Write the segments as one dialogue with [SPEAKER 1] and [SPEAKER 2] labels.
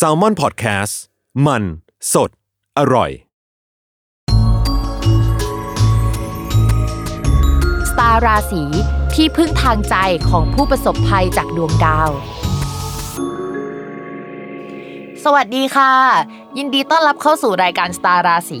[SPEAKER 1] s a l ม o n PODCAST มัน สด อร่อย
[SPEAKER 2] สตาราศีที่พึ่งทางใจของผู้ประสบภัยจากดวงดาว สวัสดีค่ะ ยินดีต้อนรับเข้าสู่รายการสตาราศี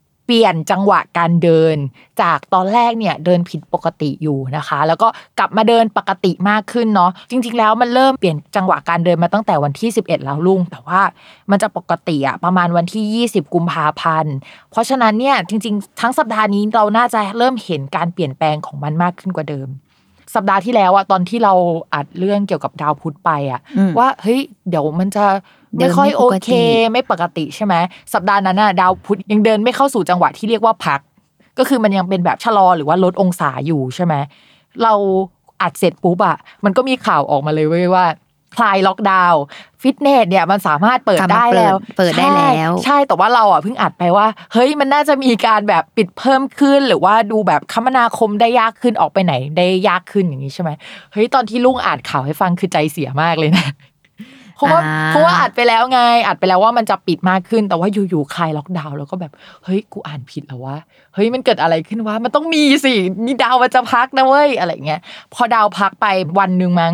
[SPEAKER 2] เปลี่ยนจังหวะการเดิน จากตอนแรกเนี่ยเดินผิดปกติอยู่นะคะ แล้วก็กลับมาเดินปกติมากขึ้นเนาะจริง ๆ แล้วมันเริ่มเปลี่ยนจังหวะการเดินมาตั้งแต่วันที่ 11 แล้วลุง แต่ว่ามันจะปกติอะประมาณวันที่ 20 กุมภาพันธ์เพราะฉะนั้นเนี่ยจริง ๆ ทั้งสัปดาห์นี้เราน่าจะเริ่มเห็นการเปลี่ยนแปลงของมันมากขึ้นกว่าเดิม สัปดาห์ที่แล้วอะตอนที่เราอัดเรื่องเกี่ยวกับดาวพุธไปอะ
[SPEAKER 3] อืม
[SPEAKER 2] ว่าเฮ้ยเดี๋ยวมันจะ
[SPEAKER 3] เดิ
[SPEAKER 2] ไม่
[SPEAKER 3] น
[SPEAKER 2] ค่อย
[SPEAKER 3] ไม่
[SPEAKER 2] โอ
[SPEAKER 3] ปกติ
[SPEAKER 2] เค ไม่ปกติใช่ไหมสัปดาห์นั้นน่ะดาวพุธยังเดินไม่เข้าสู่จังหวะที่เรียกว่าพัก ก็คือมันยังเป็นแบบชะลอหรือว่าลดองศาอยู่ใช่ไหมเราอัดเสร็จปุ๊บอะมันก็มีข่าวออกมาเลยเว้ยว่า คลายล็อกดาวน์ฟิตเนสเนี่ยมันสามารถเปิด
[SPEAKER 3] กลับมา
[SPEAKER 2] ได้แล้ว
[SPEAKER 3] เปิดได้แล้ว
[SPEAKER 2] ใช่ใช่แต่ว่าเราอะเพิ่งอัดไปว่า เฮ้ยมันน่าจะมีการแบบปิดเพิ่มขึ้น หรือว่าดูแบบคมนาคมได้ยากขึ้นออกไปไหนได้ยากขึ้นอย่างนี้ใช่ไหมเฮ้ยตอนที่ลุงอ่านข่าวให้ฟังคือใจเสียมากเลยนะเพราะว่า
[SPEAKER 3] อ่า
[SPEAKER 2] เพราะว่าอัดไปแล้วไงอัดไปแล้วว่ามันจะปิดมากขึ้น แต่ว่าอยู่ๆคลายล็อกดาวน์แล้วก็แบบเฮ้ยกูอ่านผิดแล้ววะเฮ้ยมันเกิดอะไรขึ้นวะมันต้องมีสินี่ดาวมันจะพักนะเว้ยอะไรเงี้ยพอดาวพักไปวันหนึ่งมั้ง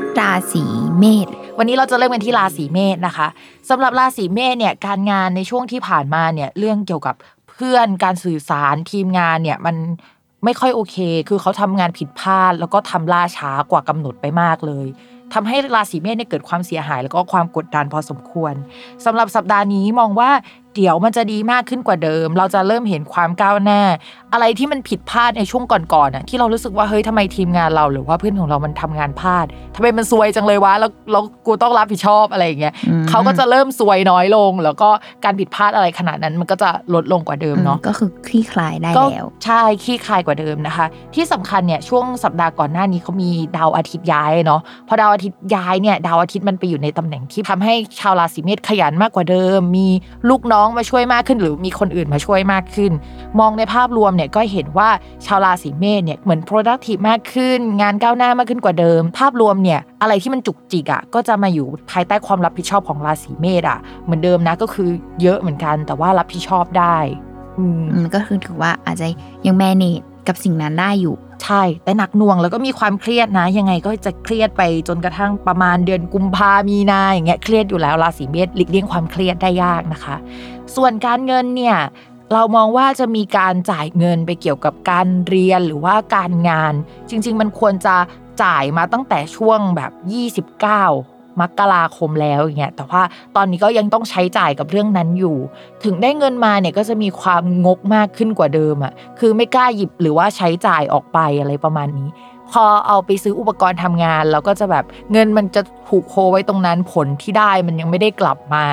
[SPEAKER 3] ราศีเมษ
[SPEAKER 2] วันนี้เราจะเริ่มกันที่ราศีเมษนะคะสำหรับราศีเมษเนี่ยการงานในช่วงที่ผ่านมาเนี่ยเรื่องเกี่ยวกับเพื่อนการสื่อสารทีมงานเนี่ยมันไม่ค่อยโอเค คือเขาทำงานผิดพลาด แล้วก็ทำล่าช้ากว่ากำหนดไปมากเลยทำให้ราศีเมษเนี่ยเกิดความเสียหาย แล้วก็ความกดดันพอสมควรสำหรับสัปดาห์นี้มองว่า เดี๋ยวมันจะดีมากขึ้นกว่าเดิม เราจะเริ่มเห็นความก้าวหน้า อะไรที่มันผิดพลาดในช่วงก่อนๆน่ะที่เรารู้สึกว่าเฮ้ยทำไมทีมงานเราหรือว่าเพื่อนของเรามันทำงานพลาดทำไมมันซวยจังเลยวะแล้วแล้วกูต้องรับผิดชอบอะไรอย่างเงี้ย
[SPEAKER 3] อืม
[SPEAKER 2] เขาก็จะเริ่มซวยน้อยลง แล้วก็การผิดพลาดอะไรขนาดนั้นมันก็จะลดลงกว่าเดิมเนาะ
[SPEAKER 3] ก็คือคลี่คลายได้
[SPEAKER 2] ก็
[SPEAKER 3] แล้ว
[SPEAKER 2] ใช่ขี้คายกว่าเดิมนะคะ ที่สำคัญเนี่ยช่วงสัปดาห์ก่อนหน้านี้เขามีดาวอาทิตย์ย้ายเนาะพอดาวอาทิตย์ย้ายเนี่ยดาวอาทิตย์มันไปอยู่ในตำแหน่งที่ทำให้ชาวราศีเมษขยันมากกว่าเดิม มีลูกน้องมาช่วยมากขึ้น หรือมีคนอื่นมาช่วยมากขึ้น มองในภาพรวมเนี่ยก็เห็นว่าชาวราศีเมษเนี่ยเหมือน productive มากขึ้น งานก้าวหน้ามากขึ้นกว่าเดิม ภาพรวมเนี่ยอะไรที่มันจุกจิกอะก็จะมาอยู่ภายใต้ความรับผิดชอบของราศีเมษอะ เหมือนเดิมนะก็คือเยอะเหมือนกันแต่ว่ารับผิดชอบได้อืม
[SPEAKER 3] อืมก็คือถือว่าอาจจะยังแมเนจ กับสิ่งนั้นได้อยู่
[SPEAKER 2] ใช่ แต่หนักหน่วงแล้วก็มีความเครียดนะ ยังไงก็จะเครียดไปจนกระทั่งประมาณเดือนกุมภามีนาอย่างเงี้ยเครียดอยู่แล้วราศีเมษหลีกเลี่ยงความเครียดได้ยากนะคะ ส่วนการเงินเนี่ยเรามองว่าจะมีการจ่ายเงินไปเกี่ยวกับการเรียนหรือว่าการงาน จริง ๆ มันควรจะจ่ายมาตั้งแต่ช่วงแบบ 29 มกราคมแล้วอย่างเงี้ยแต่ว่าตอนนี้ก็ยังต้องใช้จ่ายกับเรื่องนั้นอยู่ ถึงได้เงินมาเนี่ยก็จะมีความงกมากขึ้นกว่าเดิมอะคือไม่กล้าหยิบหรือว่าใช้จ่ายออกไปอะไรประมาณนี้ พอเอาไปซื้ออุปกรณ์ทำงาน แล้วก็จะแบบเงินมันจะถูกโคไว้ตรงนั้นผลที่ได้มันยังไม่ได้กลับมา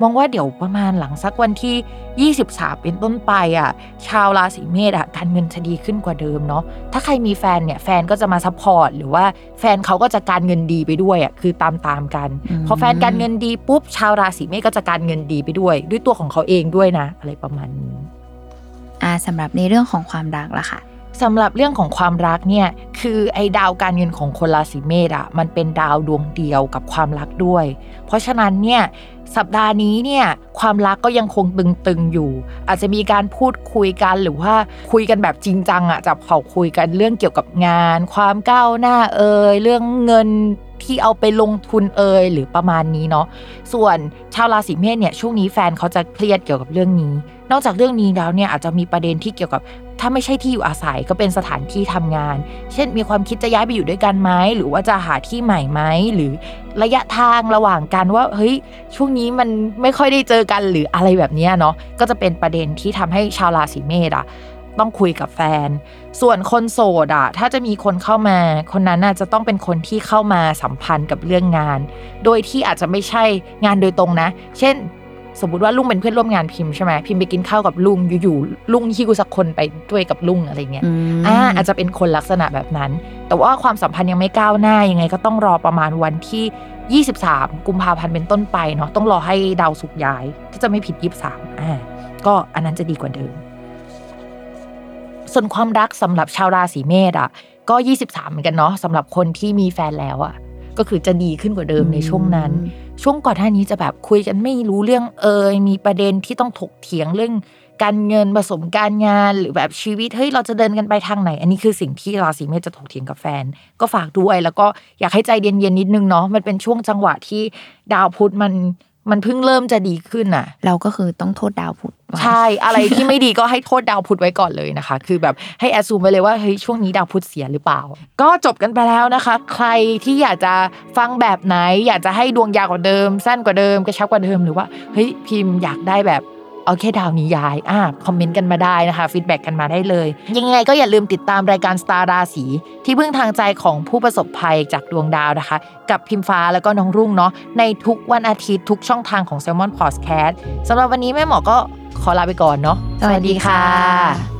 [SPEAKER 2] มองว่าเดี๋ยวประมาณหลังสักวันที่ 23 เป็นต้นไปอะ ชาวราศีเมษอะการเงินจะดีขึ้นกว่าเดิมเนาะ ถ้าใครมีแฟนเนี่ยแฟนก็จะมา support หรือว่าแฟนเขาก็จะการเงินดีไปด้วยอะคือตามตามๆกัน
[SPEAKER 3] อืม
[SPEAKER 2] พอแฟนการเงินดีปุ๊บชาวราศีเมษก็จะการเงินดีไปด้วย ด้วยตัวของเขาเองด้วยนะ อะไรประมาณนี้
[SPEAKER 3] อ่าสำหรับในเรื่องของความรักล่ะค่ะ
[SPEAKER 2] สำหรับเรื่องของความรักเนี่ยคือไอ้ดาวการเงินของคนราศีเมษอะมันเป็นดาวดวงเดียวกับความรักด้วย เพราะฉะนั้นเนี่ย สัปดาห์นี้เนี่ยความรักก็ยังคงตึงๆอยู่ อาจจะมีการพูดคุยกันหรือว่าคุยกันแบบจริงจังอะจับเขาคุยกันเรื่องเกี่ยวกับงาน ความก้าวหน้าเอ่ยเรื่องเงินที่เอาไปลงทุนเอ่ยหรือประมาณนี้เนาะส่วนชาวราศีเมษเนี่ยช่วงนี้แฟนเขาจะเครียดเกี่ยวกับเรื่องนี้ นอกจากเรื่องนี้แล้วเนี่ยอาจจะมีประเด็นที่เกี่ยวกับ ถ้าไม่ใช่ที่อยู่อาศัยก็เป็นสถานที่ทำงาน เช่นมีความคิดจะย้ายไปอยู่ด้วยกันไหมหรือว่าจะหาที่ใหม่ไหมหรือระยะทางระหว่างกันว่าเฮ้ยช่วงนี้มันไม่ค่อยได้เจอกันหรืออะไรแบบนี้เนาะก็จะเป็นประเด็นที่ทำให้ชาวราศีเมษอะต้องคุยกับแฟน ส่วนคนโสดอะถ้าจะมีคนเข้ามา คนนั้นน่ะจะต้องเป็นคนที่เข้ามาสัมพันธ์กับเรื่องงาน โดยที่อาจจะไม่ใช่งานโดยตรงนะ เช่น สมมติว่าลุงเป็นเพื่อนร่วมงานพิมพ์ใช่ไหมพิมพ์ไปกินข้าวกับลุงอยู่ๆลุงฮิ้วสักคนไปด้วยกับลุงอะไรเงี้ย
[SPEAKER 3] ม
[SPEAKER 2] อ่าอาจจะเป็นคนลักษณะแบบนั้น แต่ว่าความสัมพันธ์ยังไม่ก้าวหน้ายังไงก็ต้องรอประมาณวันที่ 23 กุมภาพันธ์เป็นต้นไปเนาะต้องรอให้ดาวสุกร์ย้ายถ้าจะไม่ผิด 23อ่าก็อันนั้นจะดีกว่าเดิม ส่วนความรักสำหรับชาวราศีเมษอะ ก็ 23เหมือนกันเนาะสำหรับคนที่มีแฟนแล้วอะก็คือจะดีขึ้นกว่าเดิมในช่วงนั้น ช่วงก่อนหน้านี้จะแบบคุยกันไม่รู้เรื่องเอยมีประเด็นที่ต้องถกเถียงเรื่องการเงินผสมการงานหรือแบบชีวิตเฮ้ยเราจะเดินกันไปทางไหน อันนี้คือสิ่งที่ราศีเมษจะถกเถียงกับแฟน ก็ฝากด้วย แล้วก็อยากให้ใจเย็นๆนิดนึงเนาะมันเป็นช่วงจังหวะที่ดาวพุธมันมันเพิ่งเริ่มจะดีขึ้นอะ
[SPEAKER 3] เราก็คือต้องโทษดาวพุธ
[SPEAKER 2] ใช่อะไรที่ไม่ดีก็ให้โทษดาวพุธไว้ก่อนเลยนะคะ คือแบบให้แอดซูมไปเลยว่าเฮ้ยช่วงนี้ดาวพุธเสียหรือเปล่า ก็จบกันไปแล้วนะคะ ใครที่อยากจะฟังแบบไหน อยากจะให้ดวงยาวกว่าเดิม สั้นกว่าเดิมกระชับกว่าเดิมหรือว่าเฮ้ยพิมพ์อยากได้แบบเอาแค่ดาวนี้ย้ายอ่าคอมเมนต์กันมาได้นะคะ feedback กันมาได้เลย ยังไงก็อย่าลืมติดตามรายการสตาร์ราศีที่พึ่งทางใจของผู้ประสบภัยจากดวงดาวนะคะ กับพิมฟ้าแล้วก็น้องรุ่งเนาะในทุกวันอาทิตย์ทุกช่องทางของ Salmon Podcast สำหรับวันนี้แม่หมอก็ ขอลาไปก่อนเนาะ
[SPEAKER 3] สวัสดีค่ะ